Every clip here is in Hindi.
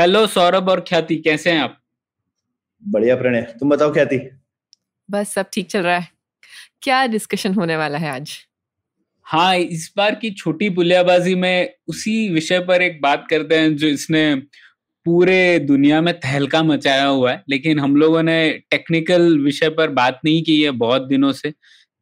हेलो सौरभ और ख्याति कैसे हैं आप? बढ़िया प्रणय तुम बताओ थी बस सब ठीक चल रहा है। क्या डिस्कशन होने वाला है आज? हाँ इस बार की छोटी पुलियाबाजी में उसी विषय पर एक बात करते हैं जो इसने पूरे दुनिया में तहलका मचाया हुआ है। लेकिन हम लोगों ने टेक्निकल विषय पर बात नहीं की है बहुत दिनों से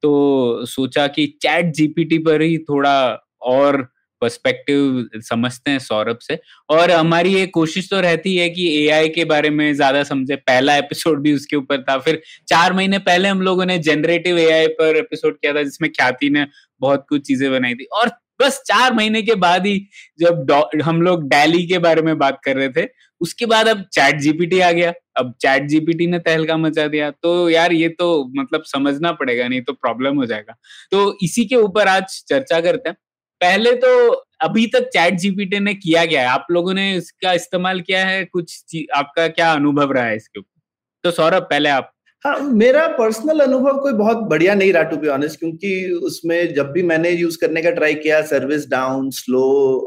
तो सोचा कि चैट जीपीटी पर ही थोड़ा और पर्सपेक्टिव समझते हैं सौरभ से। और हमारी ये कोशिश तो रहती है कि एआई के बारे में ज़्यादा समझे। पहला एपिसोड भी उसके ऊपर था। फिर चार महीने पहले हम लोगों ने जनरेटिव एआई पर एपिसोड किया था, जिसमें ख्याति ने बहुत कुछ चीज़ें बनाई थी। और बस चार महीने के बाद ही जब हम लोग डैली के बारे में बात कर रहे थे, उसके बाद अब चैट जीपीटी आ गया। अब चैट जीपीटी ने तहलका मचा दिया। तो यार ये तो मतलब समझना पड़ेगा, नहीं तो प्रॉब्लम हो जाएगा। तो इसी के ऊपर आज चर्चा करते हैं। पहले तो अभी तक चैट जीपीटी ने किया गया है? आप लोगों ने इसका इस्तेमाल किया है? कुछ आपका क्या अनुभव रहा है इसके ऊपर? तो सौरभ, पहले आप। हाँ मेरा पर्सनल अनुभव कोई बहुत बढ़िया नहीं रहा टू बी ऑनेस्ट क्योंकि उसमें जब भी मैंने यूज़ करने का ट्राई किया सर्विस डाउन स्लो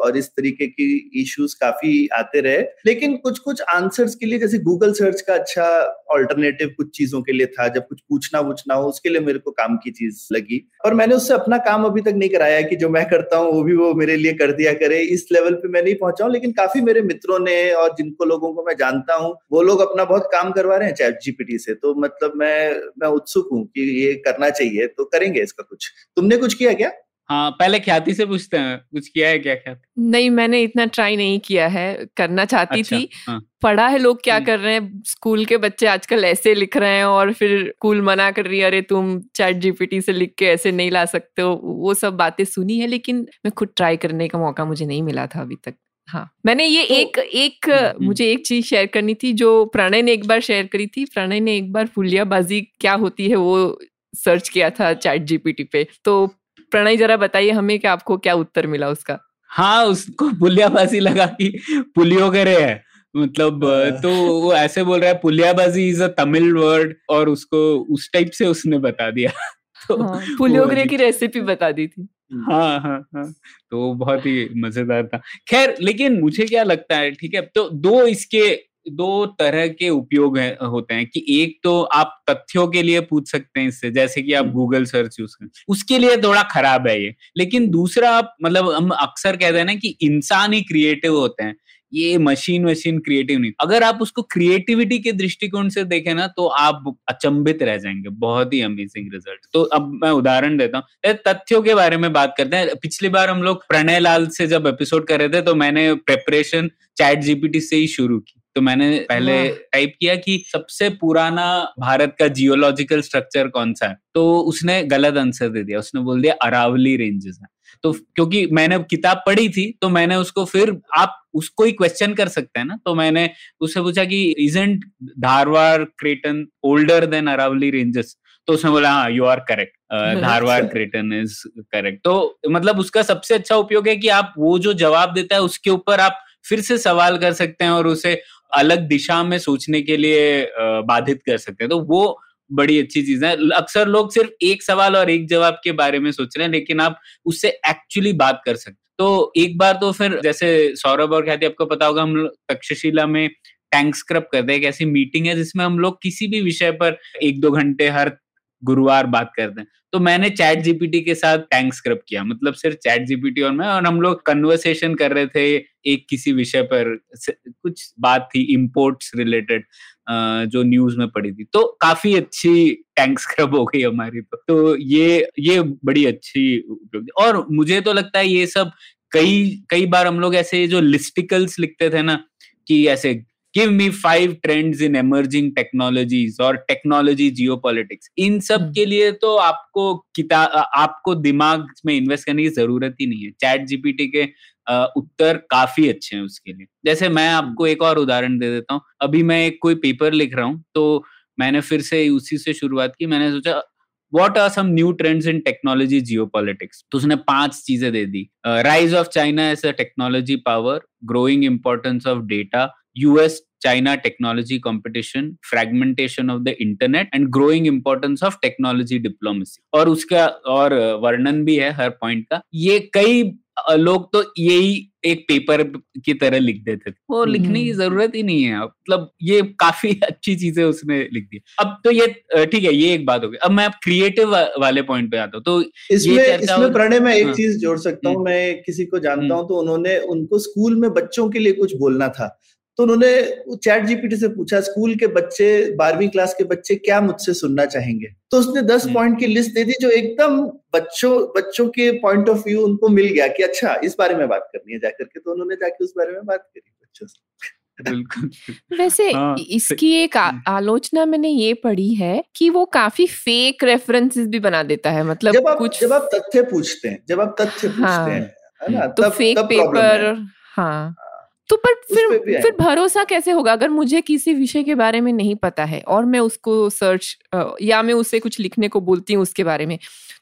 और इस तरीके की इश्यूज़ काफ़ी आते रहे। लेकिन कुछ कुछ आंसर्स के लिए, जैसे गूगल सर्च का अच्छा ऑल्टरनेटिव कुछ चीज़ों के लिए था, जब कुछ पूछना वूछना हो, उसके लिए मेरे को काम की चीज़ लगी। और मैंने उससे अपना काम अभी तक नहीं कराया कि जो मैं करता हूँ, वो भी वो मेरे लिए कर दिया करे। इस लेवल पे मैं नहीं पहुँचा हूँ, लेकिन काफ़ी मेरे मित्रों ने और जिनको लोगों को मैं जानता हूँ, वो लोग अपना बहुत काम करवा रहे हैं चैट जीपीटी से। तो मतलब मैं मैं उत्सुक हूँ कि ये करना चाहिए तो करेंगे इसका कुछ। तुमने कुछ किया क्या? हाँ पहले ख्याति से पूछते हैं। कुछ किया है क्या ख्याति? नहीं मैंने इतना ट्राई नहीं किया है करना चाहती अच्छा, थी। हाँ। पढ़ा है लोग क्या हम्म। कर रहे हैं? स्कूल के बच्चे आजकल ऐसे लिख रहे हैं और फिर स्कूल मना कर रही है अरे तुम चैट जीपीटी से लिख के ऐसे नहीं ला सकते हो। वो सब बातें सुनी है लेकिन मैं खुद ट्राई करने का मौका मुझे नहीं मिला था अभी तक। हाँ। मैंने ये तो- एक एक हम्म। मुझे एक चीज़ शेयर करनी थी जो प्रणय ने एक बार शेयर करी थी। प्रणय ने एक बार फुलियाबाजी क्या होती है वो सर्च किया था चैट जीपीटी पे। तो प्रणय जरा बताइए हमें कि आपको क्या उत्तर मिला उसका? हाँ उसको पुलियाबाजी लगा कि पुलियो करे है। मतलब हाँ। तो वो ऐसे बोल रहा है Puliyabaazi is a Tamil word और उसको उस टाइप से उसने बता दिया। तो हाँ, पुलियोगरे की रेसिपी बता दी थी। हाँ हाँ हाँ तो बहुत ही मज़ेदार था। खैर लेकिन मुझे क्या लगता है ठीक है तो दो इसके दो तरह के उपयोग है, होते हैं कि एक तो आप तथ्यों के लिए पूछ सकते हैं इससे जैसे कि आप। गूगल सर्च यूज़ करें उसके लिए थोड़ा खराब है ये लेकिन दूसरा आप मतलब हम अक्सर कहते हैं ना कि इंसान ही क्रिएटिव होते हैं। ये मशीन मशीन क्रिएटिव नहीं। अगर आप उसको क्रिएटिविटी के दृष्टिकोण से देखें ना तो आप अचंभित रह जाएँगे। बहुत ही अमेजिंग रिज़ल्ट तो अब मैं उदाहरण देता हूँ। तथ्यों के बारे में बात करते हैं। पिछली बार हम लोग प्रणय लाल से जब एपिसोड कर रहे थे तो मैंने प्रेपरेशन चैट जीपीटी से ही शुरू की। तो मैंने पहले टाइप किया कि सबसे पुराना भारत का जियोलॉजिकल स्ट्रक्चर कौन सा है? तो उसने गलत आंसर दे दिया। उसने बोल दिया अरावली रेंजेस है। तो क्योंकि मैंने किताब पढ़ी थी तो मैंने उसको फिर आप उसको ही क्वेश्चन कर सकते हैं ना? तो मैंने उससे पूछा कि isn't Dharwad craton older than Aravalli ranges तो उसने बोला हाँ you are correct Dharwad craton is correct तो मतलब उसका सबसे अच्छा उपयोग है कि आप वो जो जवाब देता है उसके ऊपर आप फिर से सवाल कर सकते हैं और उसे अलग दिशा में सोचने के लिए बाधित कर सकते हैं। तो वो बड़ी अच्छी चीज़ है। अक्सर लोग सिर्फ़ एक सवाल और एक जवाब के बारे में सोच रहे हैं, लेकिन आप उससे एक्चुअली बात कर सकते तो एक बार तो फिर जैसे सौरभ और ख्याति, आपको पता होगा हम तक्षशिला में टैंक स्क्रब करते हैं, एक ऐसी मीटिंग है जिसमें हम लोग किसी भी विषय पर एक दो घंटे हर गुरुवार बात करते हैं। तो मैंने चैट जीपीटी के साथ टैंक स्क्रब किया मतलब सिर्फ़ चैट जीपीटी और मैं, और हम लोग कन्वर्सेशन कर रहे थे एक किसी विषय पर कुछ बात थी इम्पोर्ट्स रिलेटेड जो न्यूज़ में पड़ी थी। तो काफ़ी अच्छी टैंक स्क्रब हो गई हमारी तो। तो ये ये बड़ी अच्छी और मुझे तो लगता है ये सब कई कई बार हम लोग ऐसे जो लिस्टिकल्स लिखते थे ना, कि ऐसे give me five trends in emerging technologies और टेक्नोलॉजी जियोपॉलिटिक्स इन सब हम्म। के लिए तो आपको किताब आपको दिमाग में इन्वेस्ट करने की ज़रूरत ही नहीं है। चैट जीपीटी के उत्तर काफ़ी अच्छे हैं उसके लिए। जैसे मैं आपको एक और उदाहरण दे देता हूँ। अभी मैं एक कोई पेपर लिख रहा हूँ तो मैंने फिर से उसी से शुरुआत की। मैंने सोचा what are some new trends in technology geopolitics तो उसने पाँच चीज़ें दे दी। Rise of China as a technology power growing importance of data US China technology competition fragmentation of the internet and growing importance of technology diplomacy और उसका और वर्णन भी है हर पॉइंट का। ये कई लोग तो यही एक पेपर की तरह लिख देते थे। वो लिखने की हम्म। ज़रूरत ही नहीं है। मतलब ये काफ़ी अच्छी चीज़ें उसने लिख दी। अब तो ये ठीक है ये एक बात हो गई। अब मैं अब क्रिएटिव वाले पॉइंट पे आता हूँ। तो इसमें इसमें प्रणय मैं एक हाँ। चीज़ जोड़ सकता हूँ। हम्म। मैं किसी को जानता हम्म। हूँ तो उन्होंने उनको स्कूल में बच्चों के लिए कुछ बोलना था। तो उन्होंने चैट जीपीटी से पूछा स्कूल के बच्चे बारहवीं क्लास के बच्चे क्या मुझसे सुनना चाहेंगे? तो उसने दस हम्म। पॉइंट की लिस्ट दे दी जो एकदम बच्चों बच्चों के पॉइंट ऑफ़ व्यू उनको मिल गया कि अच्छा इस बारे में बात करनी है जाकर के। तो उन्होंने जाके उस बारे में बात करी बच्चों से। बिल्कुल। वैसे हाँ, इसकी एक आ, हम्म। आलोचना मैंने ये पढ़ी है कि वो काफ़ी फेक रेफरेंसेस भी बना देता है मतलब जब आप कुछ जब आप तथ्य पूछते हैं जब आप तथ्य हाँ, पूछते हाँ। हैं है ना तो तब फेक तब पेपर है। हाँ। तो पर फिर। फिर भरोसा कैसे होगा अगर मुझे किसी विषय के बारे में नहीं पता है और मैं उसको सर्च या मैं उसे कुछ लिखने को बोलती हूँ उसके बारे में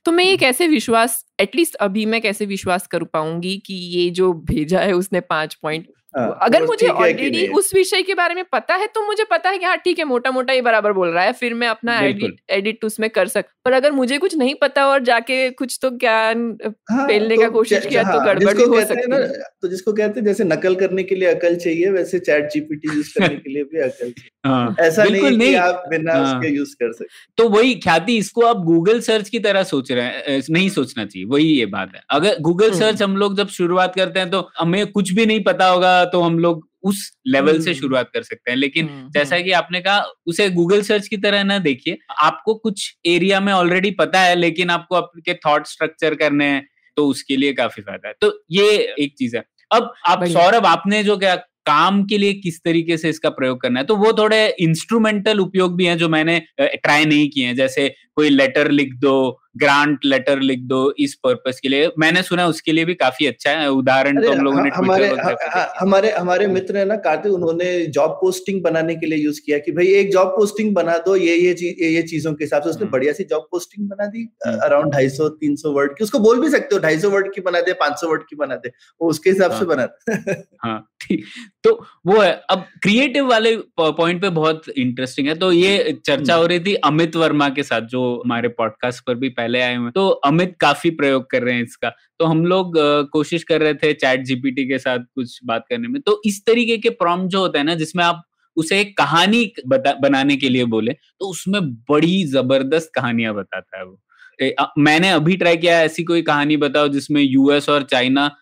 तो मैं ये हम्म। कैसे विश्वास एटलीस्ट अभी मैं कैसे विश्वास कर पाऊँगी कि ये जो भेजा है उसने पाँच पॉइंट अगर मुझे है ऑलरेडी उस विषय के बारे में पता है तो मुझे पता है कि हाँ ठीक है मोटा मोटा ये बराबर बोल रहा है फिर मैं अपना एडिट एडिट उसमें कर सक पर अगर मुझे कुछ नहीं पता और जाके कुछ तो ज्ञान हाँ, पेलने तो का कोशिश किया तो हाँ, गड़बड़ भी हो हैं सकती ना, है। तो जिसको कहते हैं जैसे नकल करने के लिए अकल चाहिए वैसे चैट जीपीटी यूज़ करने के लिए भी अकल चाहिए। हाँ ऐसा नहीं बिल्कुल है कि नहीं आप बिना हाँ। उसके यूज़ कर सकते तो वही ख्याति इसको आप गूगल सर्च की तरह सोच रहे हैं नहीं सोचना चाहिए वही ये बात है अगर गूगल हम्म। सर्च हम लोग जब शुरुआत करते हैं तो हमें कुछ भी नहीं पता होगा तो हम लोग उस लेवल से हम्म। शुरुआत कर सकते हैं लेकिन हम्म, जैसा हम्म। कि आपने कहा उसे गूगल सर्च की तरह ना देखिए आपको कुछ एरिया में ऑलरेडी पता है लेकिन आपको आपके थॉट स्ट्रक्चर करने हैं तो उसके लिए काफ़ी फ़ायदा है तो ये एक चीज़ है अब आप सौरभ आपने जो क्या काम के लिए किस तरीके से इसका प्रयोग करना है? तो वो थोड़े इंस्ट्रूमेंटल उपयोग भी हैं जो मैंने ट्राई नहीं किए हैं। जैसे कोई लेटर लिख दो ग्रांट लेटर लिख दो इस पर्पस के लिए मैंने सुना उसके लिए भी काफ़ी अच्छा है उदाहरण तो हम लोगों ने हमारे ह-। ह- हमारे हमारे मित्र है ना कार्तिक उन्होंने जॉब पोस्टिंग बनाने के लिए यूज़ किया कि भाई एक जॉब पोस्टिंग बना दो ये ये चीज़ ये ये चीज़ों के हिसाब से उसने हम्म। बढ़िया सी जॉब पोस्टिंग बना दी हम्म। अराउंड ढाई सौ तीन सौ वर्ड की उसको बोल भी सकते हो ढाई सौ वर्ड की बना दे पाँच सौ वर्ड की बना दे वो उसके हिसाब से हाँ। बना दे हाँ ठीक तो वो है अब क्रिएटिव वाले पॉइंट पे बहुत इंटरेस्टिंग है तो ये चर्चा हम्म। हो रही थी अमित वर्मा के साथ जो हमारे पॉडकास्ट पर भी पहले आए हुए तो अमित काफ़ी प्रयोग कर रहे हैं इसका। तो हम लोग कोशिश कर रहे थे चैट जीपीटी के साथ कुछ बात करने में। तो इस तरीके के प्रॉम्प्ट जो होता है ना जिसमें आप उसे एक कहानी बनाने के लिए बोले तो उसमें बड़ी ज़बरदस्त कहानियाँ बताता है वो। ए, अ, मैंने अभी ट्राई किया ऐसी कोई कहानी बताओ जिसमें यूएस और चाइना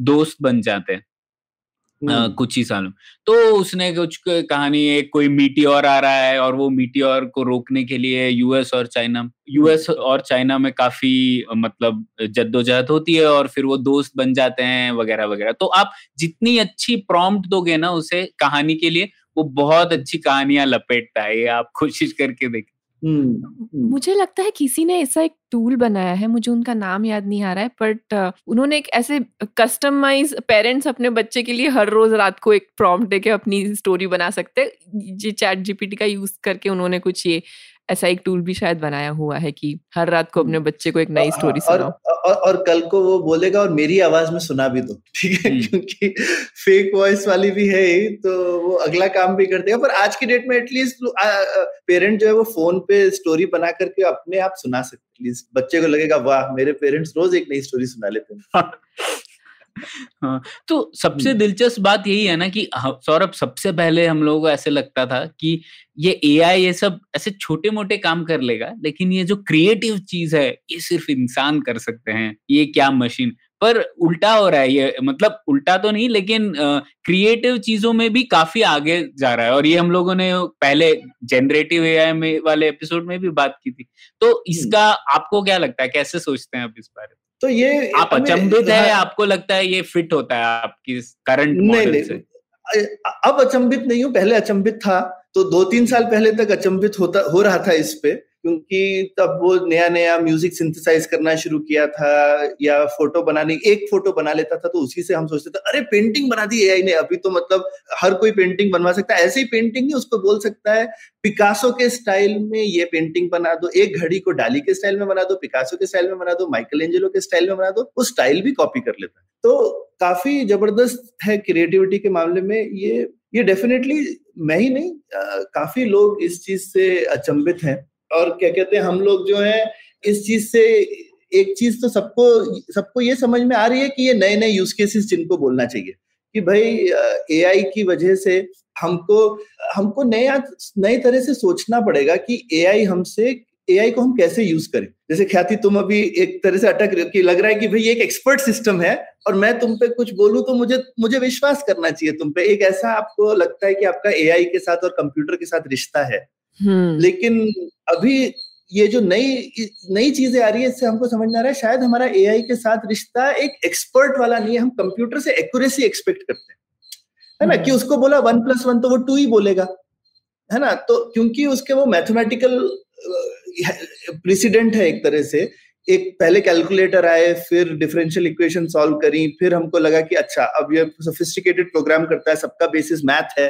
दोस्त बन जाते हैं। कुछ ही सालों। तो उसने कुछ कहानी एक कोई मीटियोर आ रहा है और वो मीटियोर को रोकने के लिए यूएस और चाइना यूएस और चाइना में काफ़ी मतलब जद्दोजहद होती है और फिर वो दोस्त बन जाते हैं वगैरह वगैरह। तो आप जितनी अच्छी प्रॉम्प्ट दोगे ना उसे कहानी के लिए वो बहुत अच्छी कहानियाँ लपेटता है ये आप कोशिश करके देखें। मुझे लगता है किसी ने ऐसा एक टूल बनाया है मुझे उनका नाम याद नहीं आ रहा है बट उन्होंने एक ऐसे कस्टमाइज पेरेंट्स अपने बच्चे के लिए हर रोज रात को एक प्रॉम्प्ट देके अपनी स्टोरी बना सकते हैं। ये चैट जीपीटी का यूज़ करके उन्होंने कुछ ये ऐसा एक टूल भी शायद बनाया हुआ है कि हर रात को अपने बच्चे को एक नई स्टोरी सुनाओ। और, और कल को वो बोलेगा और मेरी आवाज़ में सुना भी दो ठीक है? हम्म। क्योंकि फेक वॉइस वाली भी है ही तो वो अगला काम भी कर देगा। पर आज की डेट में एटलीस्ट पेरेंट जो है वो फ़ोन पे स्टोरी बना करके अपने आप सुना सकते प्लीज़ बच्चे को लगेगा वाह मेरे पेरेंट्स रोज एक नई स्टोरी सुना लेते हैं। हाँ, तो सबसे। दिलचस्प बात यही है ना कि सौरभ सबसे पहले हम लोगों को ऐसे लगता था कि ये एआई ये सब ऐसे छोटे मोटे काम कर लेगा लेकिन ये जो क्रिएटिव चीज़ है ये सिर्फ़ इंसान कर सकते हैं ये क्या मशीन पर उल्टा हो रहा है ये मतलब उल्टा तो नहीं लेकिन क्रिएटिव चीज़ों में भी काफ़ी आगे जा रहा है और ये हम लोगों ने पहले जनरेटिव एआई में वाले एपिसोड में भी बात की थी। तो इसका आपको क्या लगता है कैसे सोचते हैं आप इस बारे में? तो ये आप अचंबित अचंभित है हाँ, आपको लगता है ये फिट होता है आपकी करंट नहीं मॉडल नहीं। से? अब अचंभित नहीं हूँ पहले अचंभित था तो दो तीन साल पहले तक अचंभित होता हो रहा था इस पे। क्योंकि तब वो नया नया म्यूज़िक सिंथेसाइज करना शुरू किया था या फ़ोटो बनाने एक फ़ोटो बना लेता था तो उसी से हम सोचते थे अरे पेंटिंग बना दी एआई ने। अभी तो मतलब हर कोई पेंटिंग बनवा सकता है। ऐसे ही पेंटिंग नहीं उसको बोल सकता है पिकासो के स्टाइल में ये पेंटिंग बना दो एक घड़ी को डाली के स्टाइल में बना दो पिकासो के स्टाइल में बना दो माइकल एंजेलो के स्टाइल में बना दो। वो स्टाइल भी कॉपी कर लेता है। तो काफ़ी ज़बरदस्त है क्रिएटिविटी के मामले में ये ये डेफिनेटली मैं ही नहीं आ, काफ़ी लोग इस चीज़ से अचंभित हैं। और क्या कहते हैं हम लोग जो है इस चीज़ से एक चीज़ तो सबको सबको ये समझ में आ रही है कि ये नए नए यूज़ केसेस जिनको बोलना चाहिए कि भाई एआई की वजह से हमको हमको नया नए तरह से सोचना पड़ेगा कि एआई हमसे एआई को हम कैसे यूज़ करें। जैसे ख्याति तुम अभी एक तरह से अटक रहे हो कि लग रहा है कि भाई एक एक्सपर्ट सिस्टम है और मैं तुम पे कुछ बोलूँ तो मुझे मुझे विश्वास करना चाहिए तुम पे। एक ऐसा आपको लगता है कि आपका एआई के साथ और कंप्यूटर के साथ रिश्ता है। हम्म। लेकिन अभी ये जो नई नई चीज़ें आ रही है इससे हमको समझ में आ रहा है शायद हमारा एआई के साथ रिश्ता एक एक्सपर्ट वाला नहीं है हम कंप्यूटर से एक्यूरेसी एक्सपेक्ट करते हैं। है ना? कि हम्म। उसको बोला वन प्लस वन तो वो टू ही बोलेगा। है ना? तो क्योंकि उसके वो मैथमेटिकल प्रेसिडेंट है एक तरह से। एक पहले कैलकुलेटर आए फिर डिफरेंशियल इक्वेशन सॉल्व करी फिर हमको लगा कि अच्छा अब ये सोफिस्टिकेटेड प्रोग्राम करता है सबका बेसिस मैथ है।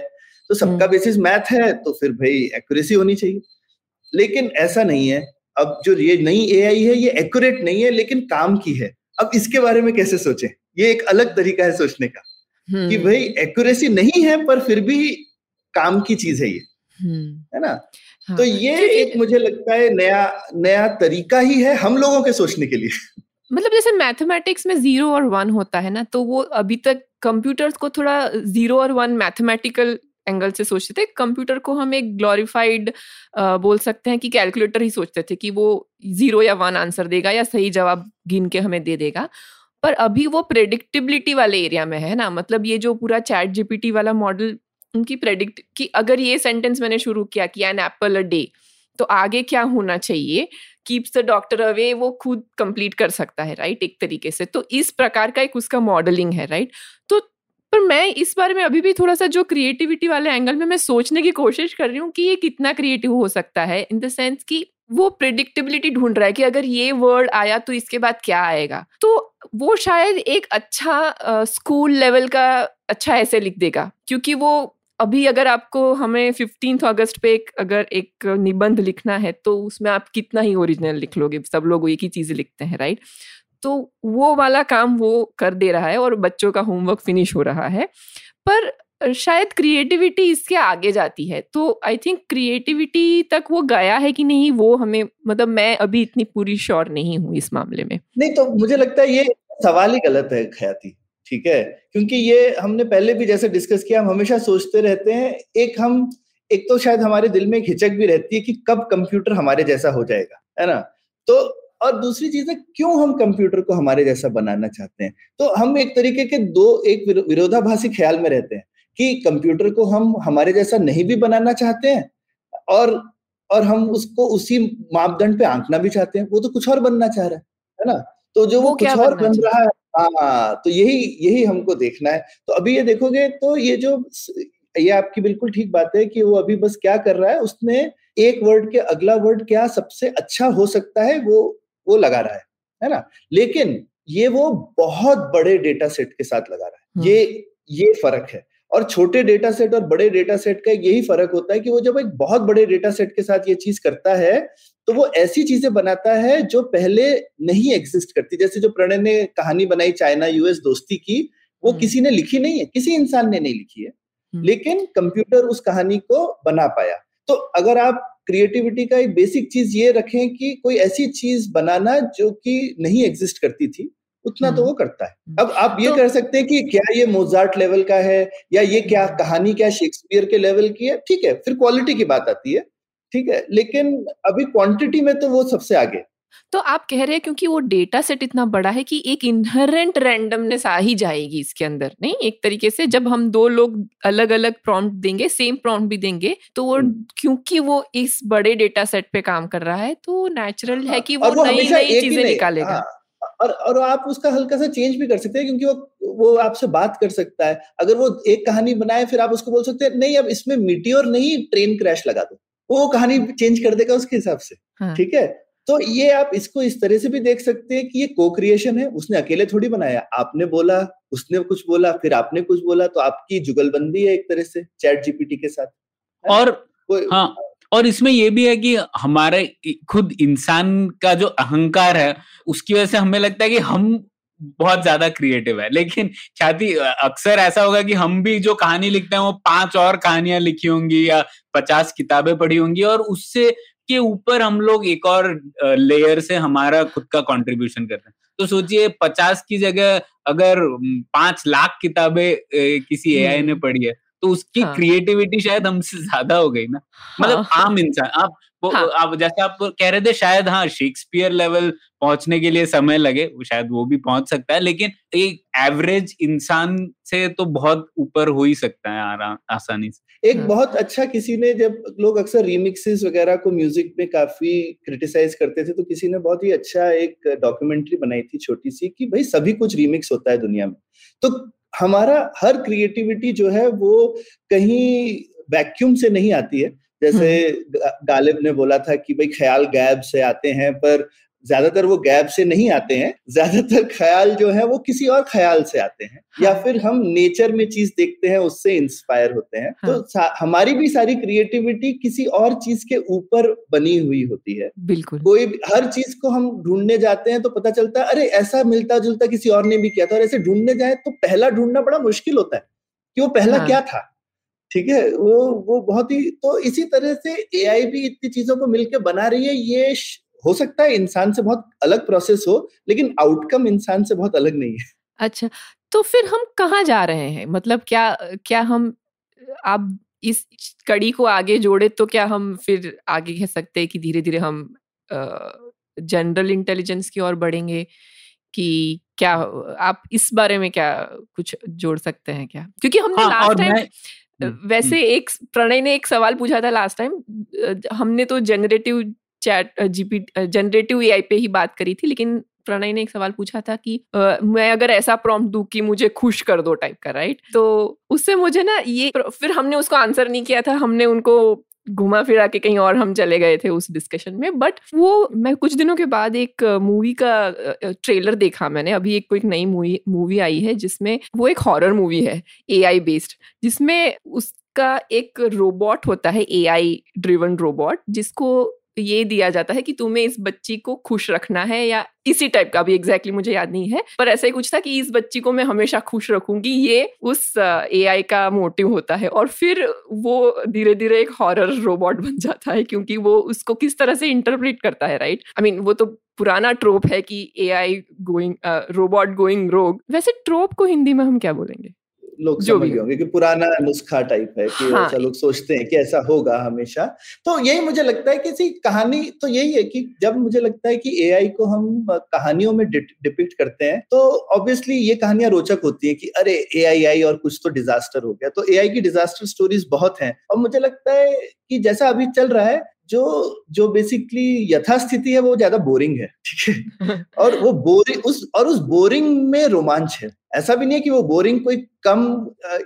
तो सबका बेसिस हम्म। मैथ है तो फिर भाई एक्यूरेसी होनी चाहिए। लेकिन ऐसा नहीं है। अब जो ये नई एआई है ये एक्यूरेट नहीं है लेकिन काम की है। अब इसके बारे में कैसे सोचें? ये एक अलग तरीका है सोचने का कि हम्म। भाई एक्यूरेसी नहीं है पर फिर भी काम की चीज़ है ये। हम्म। है ना? हाँ, तो ये एक मुझे लगता है नया नया तरीका ही है हम लोगों के सोचने के लिए। मतलब जैसे मैथमेटिक्स में ज़ीरो और वन होता है ना तो वो अभी तक कंप्यूटर्स को थोड़ा ज़ीरो और वन मैथमेटिकल एंगल से सोचते थे। कंप्यूटर को हम एक ग्लोरीफाइड बोल सकते हैं कि कैलकुलेटर ही सोचते थे कि वो ज़ीरो या वन आंसर देगा या सही जवाब गिन के हमें दे देगा। पर अभी वो प्रेडिक्टेबिलिटी वाले एरिया में है ना मतलब ये जो पूरा चैट जीपीटी वाला मॉडल उनकी प्रेडिक्ट कि अगर ये सेंटेंस मैंने शुरू किया कि एन एप्पल अ डे तो आगे क्या होना चाहिए? कीप्स द डॉक्टर अवे वो खुद कंप्लीट कर सकता है राइट एक तरीके से। तो इस प्रकार का एक उसका मॉडलिंग है राइट तो पर मैं इस बारे में अभी भी थोड़ा सा जो क्रिएटिविटी वाले एंगल में मैं सोचने की कोशिश कर रही हूँ कि ये कितना क्रिएटिव हो सकता है इन द सेंस कि वो प्रिडिक्टेबिलिटी ढूंढ रहा है कि अगर ये वर्ड आया तो इसके बाद क्या आएगा। तो वो शायद एक अच्छा स्कूल uh, लेवल का अच्छा ऐसे लिख देगा क्योंकि वो अभी अगर आपको हमें फिफ्टीन अगस्त पे एक अगर एक निबंध लिखना है तो उसमें आप कितना ही ओरिजिनल लिख लोगे सब लोग एक ही चीज़ लिखते हैं राइट तो वो वाला काम वो कर दे रहा है और बच्चों का होमवर्क फिनिश हो रहा है। पर शायद क्रिएटिविटी इसके आगे जाती है। तो आई थिंक क्रिएटिविटी तक वो गया है कि नहीं, वो हमें मतलब मैं अभी इतनी पूरी श्योर नहीं हूँ इस मामले में। नहीं तो मुझे लगता है ये सवाल ही गलत है ख्याति, ठीक है? क्योंकि ये हमने पहले भी जैसे डिस्कस किया, हम हमेशा सोचते रहते हैं, एक हम, एक तो शायद हमारे दिल में एक हिचक भी रहती है कि कब कंप्यूटर हमारे जैसा हो जाएगा, है ना? तो और दूसरी चीज़ है क्यों हम कंप्यूटर को हमारे जैसा बनाना चाहते हैं? तो हम एक तरीके के दो एक विरोधाभासी ख्याल में रहते हैं कि कंप्यूटर को हम हमारे जैसा नहीं भी बनाना चाहते हैं और और हम उसको उसी मापदंड पे आंकना भी चाहते हैं। वो तो कुछ और बनना चाह रहा है है ना? तो जो वो, वो कुछ और बन रहा है? हाँ तो यही यही हमको देखना है। तो अभी ये देखोगे तो ये जो ये आपकी बिल्कुल ठीक बात है कि वो अभी बस क्या कर रहा है उसने एक वर्ड के अगला वर्ड क्या सबसे अच्छा हो सकता है वो वो लगा रहा है है ना? लेकिन ये वो बहुत बड़े डेटा सेट के साथ लगा रहा है। ये ये फ़र्क है। और छोटे डेटा सेट और बड़े डेटा सेट का यही फ़र्क होता है कि वो जब एक बहुत बड़े डेटा सेट के साथ ये चीज़ करता है तो वो ऐसी चीज़ें बनाता है जो पहले नहीं एग्जिस्ट करती। जैसे जो प्रणय ने कहानी बनाई चाइना यूएस दोस्ती की वो हम्म। किसी ने लिखी नहीं है किसी इंसान ने नहीं लिखी है। हम्म। लेकिन कंप्यूटर उस कहानी को बना पाया। तो अगर आप क्रिएटिविटी का एक बेसिक चीज़ ये रखें कि कोई ऐसी चीज़ बनाना जो कि नहीं एग्जिस्ट करती थी उतना तो हम्म। वो करता है। अब आप ये तो, कर सकते हैं कि क्या ये मोजार्ट लेवल का है या ये क्या कहानी क्या शेक्सपियर के लेवल की है? ठीक है फिर क्वालिटी की बात आती है ठीक है लेकिन अभी क्वांटिटी में तो वो सबसे आगे। तो आप कह रहे हैं क्योंकि वो डेटा सेट इतना बड़ा है कि एक इनहरेंट रैंडमनेस आ ही जाएगी इसके अंदर नहीं? एक तरीके से जब हम दो लोग अलग अलग प्रॉम्प्ट देंगे सेम प्रॉम्प्ट भी देंगे तो वो क्योंकि वो इस बड़े डेटा सेट पे काम कर रहा है तो नेचुरल है हाँ, कि वो, वो नई नई चीज़ें निकालेगा। हाँ, और और आप उसका हल्का सा चेंज भी कर सकते हैं क्योंकि वो वो आपसे बात कर सकता है। अगर वो एक कहानी बनाए फिर आप उसको बोल सकते हैं नहीं अब इसमें मिट्टी और नहीं ट्रेन क्रैश लगा दो। वो कहानी चेंज कर देगा उसके हिसाब से हाँ। ठीक है? तो ये आप इसको इस तरह से भी देख सकते हैं कि ये को क्रिएशन है उसने अकेले थोड़ी बनाया। आपने बोला उसने कुछ बोला फिर आपने कुछ बोला तो आपकी जुगलबंदी है एक तरह से चैट जीपीटी के साथ। और हाँ और इसमें ये भी है कि हमारे खुद इंसान का जो अहंकार है उसकी वजह से हमें लगता है कि हम बहुत ज़्यादा क्रिएटिव है। लेकिन ख्याति अक्सर ऐसा होगा कि हम भी जो कहानी लिखते हैं वो पाँच और कहानियाँ लिखी होंगी या पचास किताबें पढ़ी होंगी और उससे के ऊपर हम लोग एक और लेयर से हमारा खुद का कंट्रीब्यूशन करते हैं। तो सोचिए पचास की जगह अगर पाँच लाख किताबें किसी एआई ने पढ़ी है तो उसकी हाँ। क्रिएटिविटी शायद हमसे ज़्यादा हो गई ना मतलब हाँ। आम इंसान आप वो हाँ। आप जैसे आप कह रहे थे शायद हाँ शेक्सपियर लेवल पहुँचने के लिए समय लगे वो शायद वो भी पहुँच सकता है लेकिन एक एवरेज इंसान से तो बहुत ऊपर हो ही सकता है आरा- आसानी से एक हाँ। बहुत अच्छा किसी ने जब लोग अक्सर रीमिक्सेस वगैरह को म्यूज़िक में काफ़ी क्रिटिसाइज करते थे तो किसी ने बहुत ही अच्छा एक डॉक्यूमेंट्री बनाई थी छोटी सी कि भाई सभी कुछ रीमिक्स होता है दुनिया में तो हमारा हर क्रिएटिविटी जो है वो कहीं वैक्यूम से नहीं आती है। जैसे गालिब ने बोला था कि भाई ख्याल गैब से आते हैं पर ज़्यादातर वो गैप से नहीं आते हैं ज़्यादातर ख्याल जो है वो किसी और ख्याल से आते हैं हाँ। या। फिर हम नेचर में चीज़ देखते हैं उससे इंस्पायर होते हैं हाँ। तो हमारी भी सारी क्रिएटिविटी किसी और चीज़ के ऊपर बनी हुई होती है बिल्कुल कोई हर चीज़ को हम ढूँढने जाते हैं तो पता चलता है अरे ऐसा मिलता जुलता किसी और ने भी किया था और ऐसे ढूँढने जाए तो पहला ढूंढना बड़ा मुश्किल होता है कि वो पहला हाँ। क्या था ठीक है वो वो बहुत ही तो इसी तरह से एआई भी इतनी चीज़ों को मिलकर बना रही है ये हो सकता है इंसान से बहुत अलग प्रोसेस हो लेकिन आउटकम इंसान से बहुत अलग नहीं है। अच्छा तो फिर हम कहाँ जा रहे हैं? मतलब क्या क्या हम आप इस कड़ी को आगे जोड़े तो क्या हम फिर आगे कह सकते हैं कि धीरे धीरे हम जनरल इंटेलिजेंस की ओर बढ़ेंगे कि क्या आप इस बारे में क्या कुछ जोड़ सकते हैं क्या? क्योंकि हमने हाँ, लास्ट टाइम हम्म, वैसे एक प्रणय ने एक सवाल पूछा था लास्ट टाइम हमने तो generative chat GP generative AI पे ही बात करी थी लेकिन प्रणय ने एक सवाल पूछा था कि अ, मैं अगर ऐसा प्रॉम्प्ट दूँ कि मुझे खुश कर दो टाइप का राइट? तो उससे मुझे ना ये फिर हमने उसको आंसर नहीं किया था हमने उनको घुमा फिरा के कहीं और हम चले गए थे उस डिस्कशन में बट वो मैं कुछ दिनों के बाद एक मूवी का ट्रेलर देखा मैंने अभी एक कोई नई मूवी मूवी आई है जिसमें वो एक हॉरर मूवी है एआई बेस्ड जिसमें उसका एक रोबोट होता है एआई ड्रिवन रोबोट जिसको ये दिया जाता है कि तुम्हें इस बच्ची को खुश रखना है या इसी टाइप का भी एग्जैक्टली मुझे याद नहीं है, पर ऐसा ही कुछ था कि इस बच्ची को मैं हमेशा खुश रखूँगी, ये उस एआई का मोटिव होता है। और फिर वो धीरे धीरे एक हॉरर रोबोट बन जाता है, क्योंकि वो उसको किस तरह से इंटरप्रेट करता है राइट आई मीन वो तो पुराना ट्रोप है कि A I going robot going rogue वैसे ट्रोप को हिंदी में हम क्या बोलेंगे? लोग जो भी होंगे कि पुराना नुस्खा टाइप है कि हाँ। ऐसा लोग सोचते हैं कि ऐसा होगा हमेशा। तो यही मुझे लगता है कि सी कहानी तो यही है कि जब मुझे लगता है कि एआई को हम कहानियों में डिपिक्ट करते हैं तो ऑब्वियसली ये कहानियाँ रोचक होती है कि अरे एआई आई और कुछ तो डिजास्टर हो गया। तो एआई की डिजास्टर स्टोरीज बहुत हैं। और मुझे लगता है कि जैसा अभी चल रहा है जो जो बेसिकली यथास्थिति है वो ज़्यादा बोरिंग है ठीक है? और वो बोरिंग उस और उस बोरिंग में रोमांच है। ऐसा भी नहीं है कि वो बोरिंग कोई कम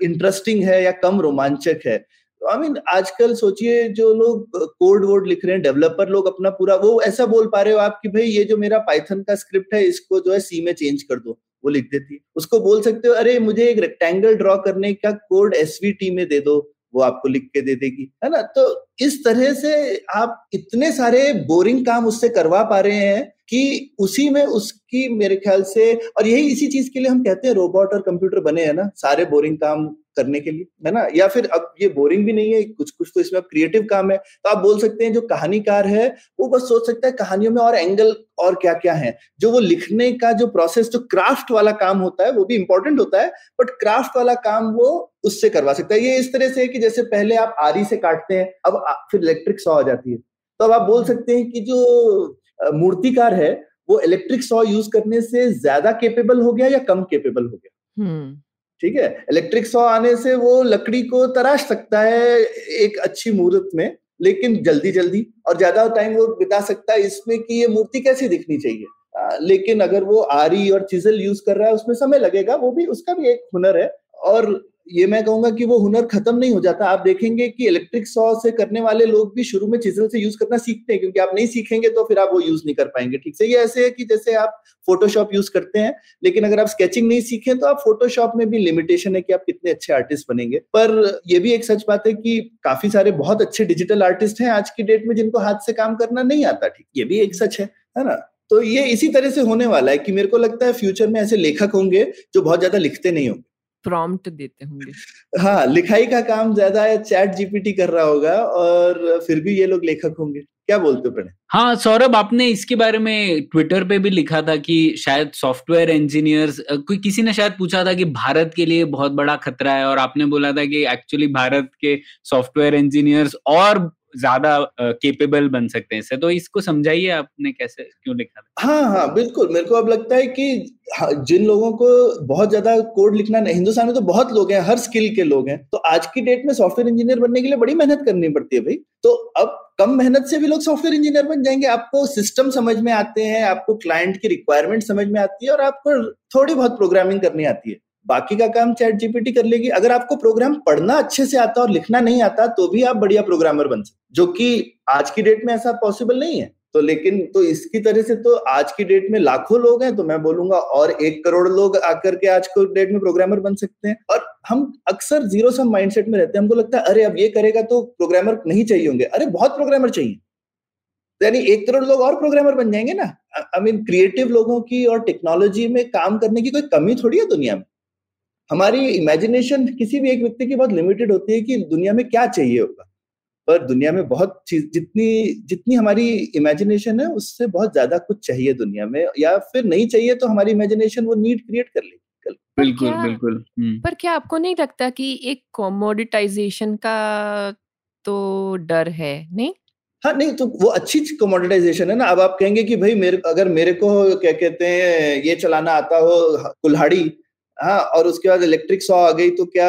इंटरेस्टिंग है या कम रोमांचक है। आई मीन आजकल सोचिए जो लोग कोड वोड लिख रहे हैं डेवलपर लोग अपना पूरा वो ऐसा बोल पा रहे हो आप कि भाई ये जो मेरा पाइथन का स्क्रिप्ट है इसको जो है सी में चेंज कर दो वो लिख देती है। उसको बोल सकते हो अरे मुझे एक रेक्टेंगल ड्रॉ करने का कोड एसवीटी में दे दो। वो आपको लिख के दे देगी, है ना? तो इस तरह से आप इतने सारे बोरिंग काम उससे करवा पा रहे हैं कि उसी में उसकी, मेरे ख्याल से, और यही इसी चीज़ के लिए हम कहते हैं रोबोट और कंप्यूटर बने, हैं ना? सारे बोरिंग काम करने के लिए, है ना? या फिर अब ये बोरिंग भी नहीं है, कुछ कुछ तो इसमें अब क्रिएटिव काम है। तो आप बोल सकते हैं जो कहानीकार है, वो बस सोच सकता है कहानियों में और एंगल और क्या क्या है। जो वो लिखने का जो प्रोसेस जो क्राफ्ट वाला काम होता है, वो भी इंपॉर्टेंट होता है बट क्राफ्ट वाला काम वो उससे करवा सकता है। ये इस तरह से है कि जैसे पहले आप आरी से काटते हैं, अब फिर इलेक्ट्रिक सॉ आ जाती है। तो अब आप बोल सकते हैं कि जो मूर्तिकार है वो इलेक्ट्रिक सॉ यूज़ करने से ज़्यादा केपेबल हो गया या कम केपेबल हो गया? ठीक है इलेक्ट्रिक सॉ आने से वो लकड़ी को तराश सकता है एक अच्छी मुहूर्त में लेकिन जल्दी जल्दी और ज़्यादा टाइम वो बिता सकता है इसमें कि ये मूर्ति कैसी दिखनी चाहिए। आ, लेकिन अगर वो आरी और चिजल यूज़ कर रहा है उसमें समय लगेगा वो भी उसका भी एक हुनर है और ये मैं कहूँगा कि वो हुनर खत्म नहीं हो जाता। आप देखेंगे कि इलेक्ट्रिक सॉ से करने वाले लोग भी शुरू में चिजल से यूज़ करना सीखते हैं, क्योंकि आप नहीं सीखेंगे तो फिर आप वो यूज़ नहीं कर पाएँगे, ठीक से? ये ऐसे है कि जैसे आप फोटोशॉप यूज़ करते हैं, लेकिन अगर आप स्केचिंग नहीं सीखें तो आप फोटोशॉप में भी लिमिटेशन है कि आप कितने अच्छे आर्टिस्ट बनेंगे। पर यह भी एक सच बात है कि काफ़ी सारे बहुत अच्छे डिजिटल आर्टिस्ट हैं आज की डेट में जिनको हाथ से काम करना नहीं आता, ठीक? ये भी एक सच है है ना? तो ये इसी तरह से होने वाला है कि मेरे को लगता है फ्यूचर में ऐसे लेखक होंगे जो बहुत ज़्यादा लिखते नहीं होंगे। प्रॉम्प्ट देते होंगे। हाँ लिखाई का काम ज़्यादा चैट जीपीटी कर रहा होगा और फिर भी ये लोग लेखक होंगे। क्या बोलते हो प्रणय? हाँ सौरभ आपने इसके बारे में ट्विटर पे भी लिखा था कि शायद सॉफ्टवेयर इंजीनियर्स कोई किसी ने शायद पूछा था कि भारत के लिए बहुत बड़ा खतरा है और आपने बोला था कि एक्चुअली भारत के सॉफ्टवेयर इंजीनियर्स और ज़्यादा केपेबल बन सकते हैं तो इसको समझाइए आपने कैसे, क्यों लिखा हाँ हाँ बिल्कुल। मेरे को अब लगता है कि जिन लोगों को बहुत ज़्यादा कोड लिखना नहीं, हिंदुस्तान में तो बहुत लोग हैं, हर स्किल के लोग हैं। तो आज की डेट में सॉफ्टवेयर इंजीनियर बनने के लिए बड़ी मेहनत करनी पड़ती है भाई। तो अब कम मेहनत से भी लोग सॉफ्टवेयर इंजीनियर बन जाएँगे। आपको सिस्टम समझ में आते हैं, आपको क्लाइंट की रिक्वायरमेंट समझ में आती है और आपको थोड़ी बहुत प्रोग्रामिंग करनी आती है। बाकी का काम चैट जीपीटी कर लेगी। अगर आपको प्रोग्राम पढ़ना अच्छे से आता और लिखना नहीं आता तो भी आप बढ़िया प्रोग्रामर बन सकते जो कि आज की डेट में ऐसा पॉसिबल नहीं है। तो लेकिन तो इसकी तरह से तो आज की डेट में लाखों लोग हैं तो मैं बोलूँगा और एक करोड़ लोग आकर के आज को डेट में प्रोग्रामर बन सकते हैं। और हम अक्सर ज़ीरो सम माइंडसेट में रहते हैं। हमको लगता है, अरे, अब ये करेगा तो प्रोग्रामर नहीं चाहिए होंगे। अरे, बहुत प्रोग्रामर चाहिए। यानी एक करोड़ लोग और प्रोग्रामर बन जाएँगे ना। आई मीन क्रिएटिव लोगों की और टेक्नोलॉजी में काम करने की कोई कमी थोड़ी है दुनिया में। हमारी इमेजिनेशन किसी भी एक व्यक्ति की बहुत लिमिटेड होती है कि दुनिया में क्या चाहिए होगा। पर दुनिया में बहुत चीज़ जितनी जितनी हमारी इमेजिनेशन है उससे बहुत ज़्यादा कुछ चाहिए दुनिया में या फिर नहीं चाहिए तो हमारी इमेजिनेशन वो नीड क्रिएट कर लेगी। बिल्कुल बिल्कुल हम्म। पर क्या आपको नहीं लगता कि एक कॉमोडिटाइजेशन का तो डर है नहीं? हाँ नहीं तो वो अच्छी कमोडिटाइजेशन है ना। अब आप कहेंगे कि भाई मेरे अगर मेरे को क्या कहते हैं ये चलाना आता हो कुल्हाड़ी हाँ और उसके बाद इलेक्ट्रिक सॉ आ गई तो क्या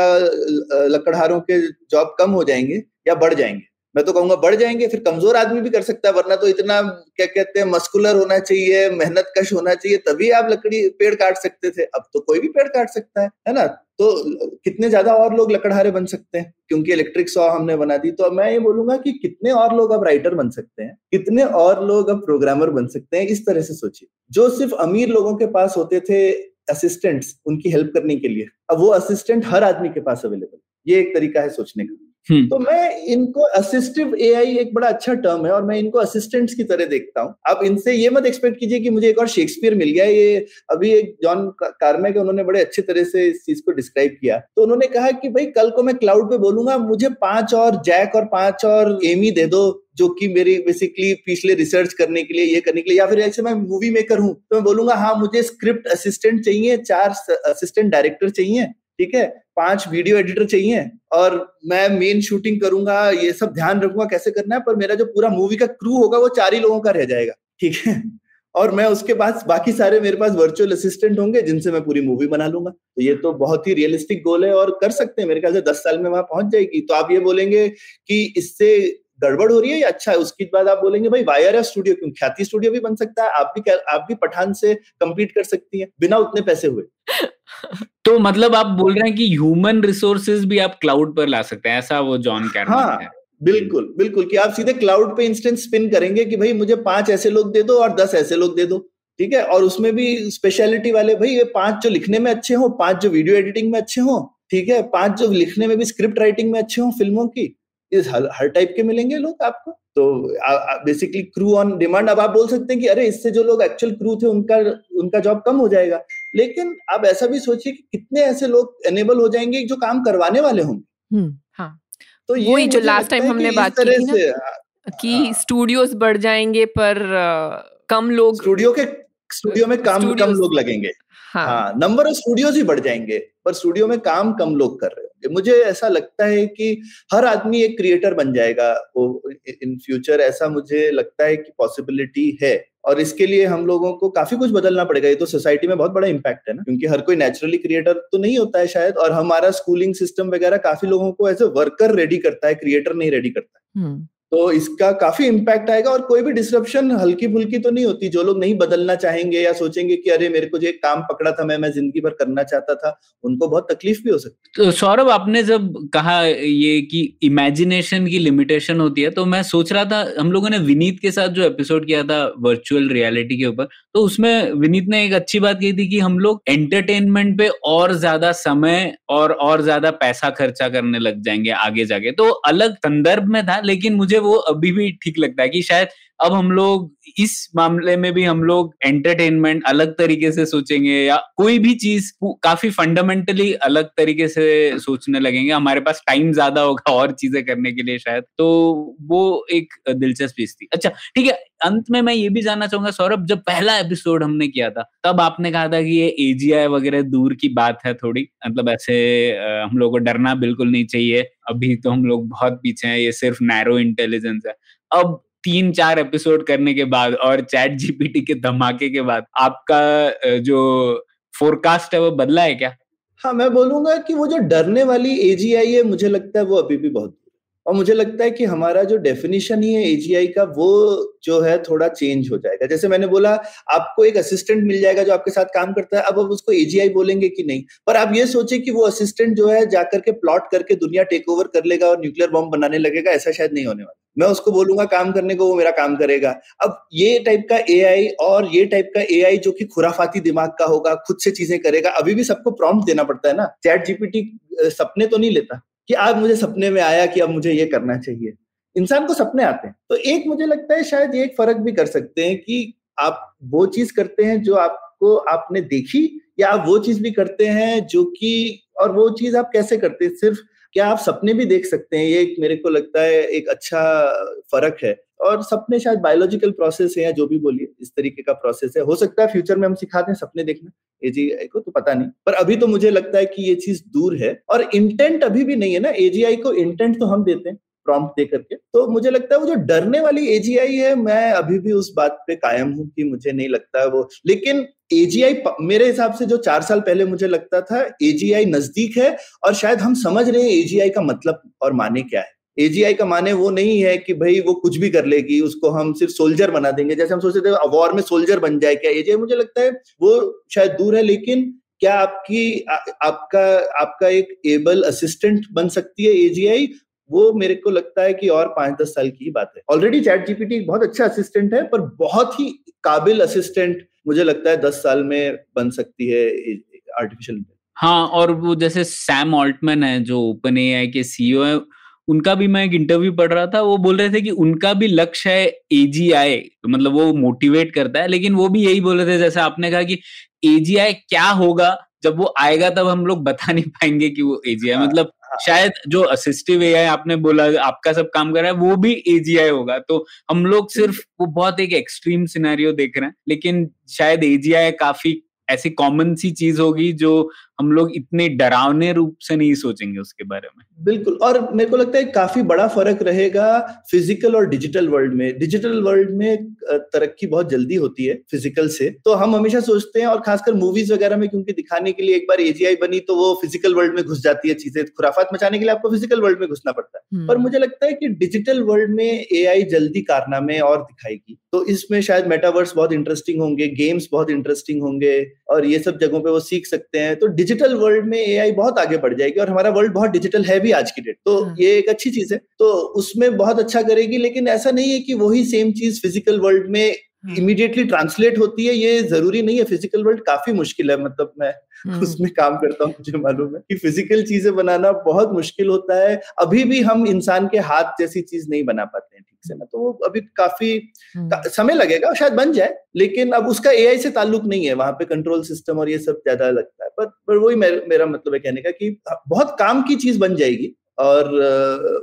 लकड़हारों के जॉब कम हो जाएँगे या बढ़ जाएँगे? मैं तो कहूँगा बढ़ जाएँगे, फिर कमज़ोर आदमी भी कर सकता है, वरना तो इतना, क्या कहते हैं मस्कुलर होना चाहिए, मेहनत कश होना चाहिए, तभी आप लकड़ी, पेड़ काट सकते थे। अब तो कोई भी पेड़ काट सकता है है ना? तो कितने ज़्यादा और लोग लकड़हारे बन सकते हैं? क्योंकि इलेक्ट्रिक सॉ हमने बना दी तो मैं ये बोलूँगा कि कितने और लोग अब राइटर बन सकते हैं? कितने और लोग अब प्रोग्रामर बन सकते हैं? इस तरह से सोचिए। जो सिर्फ़ अमीर लोगों के पास होते थे असिस्टेंट्स उनकी हेल्प करने के लिए अब वो असिस्टेंट हर आदमी के पास अवेलेबल ये एक तरीका है सोचने का। तो मैं इनको असिस्टिव एआई एक बड़ा अच्छा टर्म है और मैं इनको असिस्टेंट्स की तरह देखता हूँ। आप इनसे ये मत एक्सपेक्ट कीजिए कि मुझे एक और शेक्सपियर मिल गया, ये अभी एक जॉन कार्मेक उन्होंने बड़े अच्छे तरह से इस चीज़ को डिस्क्राइब किया। तो उन्होंने कहा कि भाई, कल को मैं क्लाउड पे बोलूँगा, मुझे पाँच और जैक और पाँच और एमी दे दो, जो कि मेरी बेसिकली पिछले रिसर्च करने के लिए, ये करने के लिए, या फिर ऐसे मैं मूवी मेकर हूँ तो मैं बोलूँगा हाँ मुझे स्क्रिप्ट असिस्टेंट चाहिए, चार असिस्टेंट डायरेक्टर चाहिए ठीक है? पाँच वीडियो एडिटर चाहिए और मैं मेन शूटिंग करूँगा, ये सब ध्यान रखूँगा कैसे करना है, पर मेरा जो पूरा मूवी का क्रू होगा वो चार ही लोगों का रह जाएगा, ठीक है? और मैं उसके पास, बाकी सारे मेरे पास वर्चुअल असिस्टेंट होंगे जिनसे मैं पूरी मूवी बना लूँगा। तो ये तो बहुत ही रियलिस्टिक गोल है और कर सकते हैं, मेरे ख्याल से दस साल में वहाँ पहुँच जाएगी। तो आप ये बोलेंगे कि इससे गड़बड़ हो रही है या अच्छा है? उसके बाद आप बोलेंगे भाई वायर स्टूडियो क्यों ख्याति स्टूडियो भी बन सकता है? आप भी आप भी पठान से कम्पीट कर सकती है बिना उतने पैसे हुए. तो मतलब आप बोल रहे हैं कि ह्यूमन रिसोर्सेज भी आप क्लाउड पर ला सकते हैं ऐसा वो जॉन कह हाँ, है। बिल्कुल बिल्कुल कि आप सीधे क्लाउड पे इंस्टेंट स्पिन करेंगे कि भाई मुझे पाँच ऐसे लोग दे दो और दस ऐसे लोग दे दो। ठीक है? और उसमें भी स्पेशलिटी वाले भाई ये पाँच जो लिखने में अच्छे हो पाँच जो वीडियो एडिटिंग में अच्छे हो ठीक है? पाँच जो लिखने में भी स्क्रिप्ट राइटिंग में अच्छे हो फ़िल्मों की इस हर, हर टाइप के मिलेंगे लोग आपको। तो बेसिकली क्रू ऑन डिमांड अब आप बोल सकते हैं कि अरे इससे जो लोग एक्चुअल क्रू थे उनका उनका जॉब कम हो जाएगा। लेकिन आप ऐसा भी सोचिए कि कितने ऐसे लोग एनेबल हो जाएँगे जो काम करवाने वाले होंगे। हम्म, हाँ। तो ये जो लास्ट टाइम हमने बात की थी ना हाँ, कि स्टूडियोज हाँ। बढ़ जाएँगे पर कम लोग स्टूडियो के स्टूडियो में काम कम लोग लगेंगे। हाँ। नंबर ऑफ़ स्टूडियोज ही बढ़ जाएँगे पर स्टूडियो में काम कम लोग कर रहे मुझे ऐसा लगता है कि हर आदमी एक क्रिएटर बन जाएगा वो इन फ्यूचर ऐसा मुझे लगता है कि पॉसिबिलिटी है। और इसके लिए हम लोगों को काफ़ी कुछ बदलना पड़ेगा। ये तो सोसाइटी में बहुत बड़ा इम्पैक्ट है ना क्योंकि हर कोई नेचुरली क्रिएटर तो नहीं होता है शायद। और हमारा स्कूलिंग सिस्टम वगैरह काफ़ी लोगों को एज ए वर्कर रेडी करता है क्रिएटर नहीं रेडी करता है। हम्म, तो इसका काफ़ी इम्पैक्ट आएगा और कोई भी डिस्ट्रप्शन हल्की फुल्की तो नहीं होती। जो लोग नहीं बदलना चाहेंगे या सोचेंगे कि अरे, मेरे को जो एक काम पकड़ा था मैं मैं ज़िंदगी भर करना चाहता था, उनको बहुत तकलीफ़ भी हो सकती है। तो सौरभ, आपने जब कहा ये कि इमेजिनेशन की लिमिटेशन होती है तो मैं सोच रहा था, हम लोगों ने विनीत के साथ जो एपिसोड किया था वर्चुअल रियलिटी के ऊपर तो उसमें विनीत ने एक अच्छी बात कही थी कि हम लोग एंटरटेनमेंट पे और ज़्यादा समय और और ज़्यादा पैसा खर्चा करने लग जाएँगे, आगे जाके। तो अलग संदर्भ में था, लेकिन मुझे वो अभी भी ठीक लगता है कि शायद अब हम लोग इस मामले में भी हम लोग एंटरटेनमेंट अलग तरीके से सोचेंगे या कोई भी चीज़ काफ़ी फंडामेंटली अलग तरीके से सोचने लगेंगे। हमारे पास टाइम ज़्यादा होगा और चीज़ें करने के लिए शायद। तो वो एक दिलचस्प चीज़ थी। अच्छा ठीक है, अंत में मैं ये भी जानना चाहूँगा, सौरभ, जब पहला एपिसोड हमने किया था, तब आपने कहा था कि ये एजीआई वगैरह दूर की बात है थोड़ी। मतलब ऐसे हम लोग को डरना बिल्कुल नहीं चाहिए। अभी तो हम लोग बहुत पीछे हैं, ये सिर्फ़ नैरो इंटेलिजेंस है। अब तीन चार एपिसोड करने के बाद और चैट जीपीटी के धमाके के बाद आपका जो फोरकास्ट है वो बदला है क्या? हाँ मैं बोलूँगा कि वो जो डरने वाली एजीआई है, मुझे लगता है वो अभी भी बहुत और मुझे लगता है कि हमारा जो डेफिनेशन ही है एजीआई का, वो जो है थोड़ा चेंज हो जाएगा। जैसे मैंने बोला, आपको एक असिस्टेंट मिल जाएगा जो आपके साथ काम करता है, अब अब उसको एजीआई बोलेंगे कि नहीं? पर आप ये सोचे कि वो असिस्टेंट जो है जाकर के प्लॉट करके दुनिया टेक ओवर कर लेगा और न्यूक्लियर बॉम्ब बनाने लगेगा, ऐसा शायद नहीं होने वाला। मैं उसको बोलूँगा, काम करने को वो मेरा काम करेगा। अब ये टाइप का एआई और ये टाइप का एआई जो कि खुराफाती दिमाग का होगा, खुद से चीज़ें करेगा, अभी भी सबको प्रॉम्प्ट देना पड़ता है ना। चैट जीपीटी सपने तो नहीं लेता कि आज मुझे सपने में आया कि अब मुझे ये करना चाहिए। इंसान को सपने आते हैं। तो एक मुझे लगता है शायद ये एक फ़र्क भी कर सकते हैं कि आप वो चीज़ करते हैं जो आपको आपने देखी या आप वो चीज़ भी करते हैं जो कि और वो चीज़ आप कैसे करते हैं? सिर्फ़ क्या आप सपने भी देख सकते हैं? ये एक मेरे को लगता है एक अच्छा फ़र्क है। और सपने शायद बायोलॉजिकल प्रोसेस है या जो भी बोलिए, इस तरीके का प्रोसेस है। हो सकता है फ्यूचर में हम सिखाते हैं सपने देखना। एजीआई को तो पता नहीं। पर अभी तो मुझे लगता है कि ये चीज़ दूर है। और इंटेंट अभी भी नहीं है ना? एजीआई को इंटेंट तो हम देते हैं। प्रॉम्प्ट दे करके। तो मुझे लगता है वो जो डरने वाली एजीआई है मैं अभी भी उस बात पे कायम हूँ कि मुझे नहीं लगता है वो। लेकिन एजीआई मेरे हिसाब से जो चार साल पहले मुझे लगता था एजीआई नज़दीक है और शायद हम समझ रहे हैं एजीआई का मतलब और माने क्या है। एजीआई का माने वो नहीं है कि भाई वो कुछ भी कर लेगी उसको हम सिर्फ़ सोल्जर बना देंगे। जैसे हम सोचते थे वॉर में सोल्जर बन जाए क्या? एजीआई मुझे लगता है वो शायद दूर है लेकिन क्या आपकी आ, आपका आपका एक एबल असिस्टेंट बन सकती है एजीआई वो मेरे को लगता है कि और पाँच दस साल की बात है। ऑलरेडी चैट जीपीटी बहुत अच्छा असिस्टेंट है पर बहुत ही काबिल असिस्टेंट मुझे लगता है दस साल में बन सकती है आर्टिफिशियल हाँ और वो जैसे सैम ऑल्टमैन है जो ओपन ए के सीईओ है उनका भी मैं एक इंटरव्यू पढ़ रहा था वो बोल रहे थे कि उनका भी लक्ष्य है एजीआई तो मतलब वो मोटिवेट करता है लेकिन वो भी यही बोल रहे थे जैसे आपने कहा कि एजीआई क्या होगा जब वो आएगा तब हम लोग बता नहीं पाएँगे कि वो एजीआई हाँ, मतलब शायद जो असिस्टिव ए आई आपने बोला, आपका सब काम कर रहा है, वो भी एजीआई होगा। तो हम लोग सिर्फ़, वो बहुत एक एक्सट्रीम सिनेरियो देख रहे हैं, लेकिन शायद एजीआई काफ़ी ऐसी कॉमन सी चीज़ होगी जो हम लोग इतने डरावने रूप से नहीं सोचेंगे उसके बारे में। बिल्कुल और मेरे को लगता है काफ़ी बड़ा फ़र्क रहेगा फ़िज़िकल और डिजिटल वर्ल्ड में। डिजिटल वर्ल्ड में तरक्की बहुत जल्दी होती है फ़िज़िकल से। तो हम हमेशा सोचते हैं और खासकर मूवीज़ वगैरह में क्योंकि दिखाने के लिए एक बार एजीआई बनी तो वो फ़िज़िकल वर्ल्ड में घुस जाती है चीज़ें। खुराफात मचाने के लिए आपको फ़िज़िकल वर्ल्ड में घुसना पड़ता है। हम्म। पर मुझे लगता है कि डिजिटल वर्ल्ड में एआई जल्दी कारनामे और दिखाएगी। तो इसमें शायद मेटावर्स बहुत इंटरेस्टिंग होंगे गेम्स बहुत इंटरेस्टिंग होंगे और ये सब जगहों पे वो सीख सकते हैं। तो डिजिटल वर्ल्ड में एआई बहुत आगे बढ़ जाएगी और हमारा वर्ल्ड बहुत डिजिटल है भी आज की डेट तो हाँ। ये एक अच्छी चीज़ है। तो उसमें बहुत अच्छा करेगी लेकिन ऐसा नहीं है कि वही सेम चीज़ फ़िज़िकल वर्ल्ड में इमीडिएटली हाँ। ट्रांसलेट होती है ये ज़रूरी नहीं है फ़िज़िकल वर्ल्ड काफ़ी मुश्किल है मतलब मैं हाँ। उसमें काम करता हूँ मुझे मालूम है कि फ़िज़िकल चीज़ें बनाना बहुत मुश्किल होता है अभी भी हम इंसान के हाथ जैसी चीज़ नहीं बना पाते हैं ठीक से ना तो वो अभी काफ़ी हम्म। का, समय लगेगा शायद बन जाए लेकिन अब उसका एआई से ताल्लुक नहीं है वहाँ पे कंट्रोल सिस्टम और ये सब ज़्यादा लगता है पर, पर वही मेरा मतलब है कहने का कि बहुत काम की चीज़ बन जाएगी और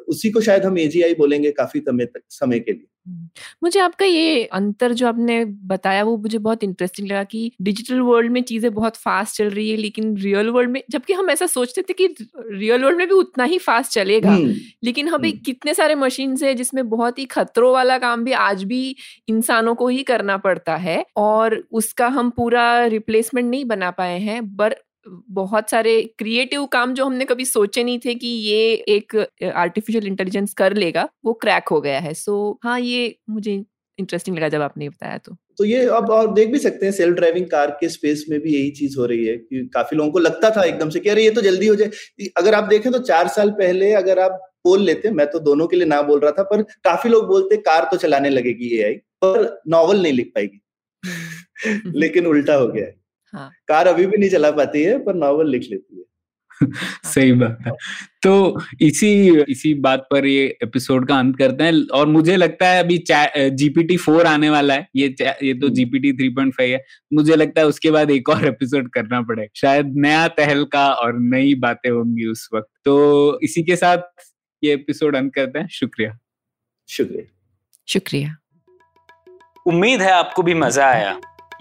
उसी को शायद हम एजीआई बोलेंगे काफ़ी समय तक समय के लिए हम्म। मुझे आपका ये अंतर जो आपने बताया वो मुझे बहुत इंटरेस्टिंग लगा कि डिजिटल वर्ल्ड में चीज़ें बहुत फास्ट चल रही है लेकिन रियल वर्ल्ड में जबकि हम ऐसा सोचते थे कि रियल वर्ल्ड में भी उतना ही फास्ट चलेगा हम्म। लेकिन अभी हम्म। कितने सारे मशीन है जिसमें बहुत ही खतरों वाला काम भी आज भी इंसानों को ही करना पड़ता है और उसका हम पूरा रिप्लेसमेंट नहीं बना पाए हैं पर बहुत सारे क्रिएटिव काम जो हमने कभी सोचे नहीं थे कि ये एक आर्टिफिशियल इंटेलिजेंस कर लेगा वो क्रैक हो गया है। सो so, हाँ ये मुझे इंटरेस्टिंग लगा जब आपने बताया तो। तो ये अब और देख भी सकते हैं सेल्फ ड्राइविंग कार के स्पेस में भी यही चीज़ हो रही है कि काफ़ी लोगों को लगता था एकदम से कि अरे ये तो जल्दी हो जाए। अगर आप देखें तो चार साल पहले अगर आप बोल लेते मैं तो दोनों के लिए ना बोल रहा था पर काफ़ी लोग बोलते कार तो चलाने लगेगी ए पर नॉवल नहीं लिख पाएगी। लेकिन उल्टा हो गया है। हाँ. कार अभी भी नहीं चला पाती है पर नॉवल लिख लेती है। सही बात है। तो इसी इसी बात पर ये एपिसोड का अंत करते हैं और मुझे लगता है अभी जीपीटी फोर आने वाला है। ये ये तो जीपीटी थ्री पॉइंट फाइव है। मुझे लगता है उसके बाद एक और एपिसोड करना पड़ेगा। शायद नया तहलका और नई बातें होंगी उस वक्त। तो इसी के साथ ये एपिसोड अंत करते हैं। शुक्रिया। शुक्रिया। शुक्रिया। उम्मीद है आपको भी मज़ा आया।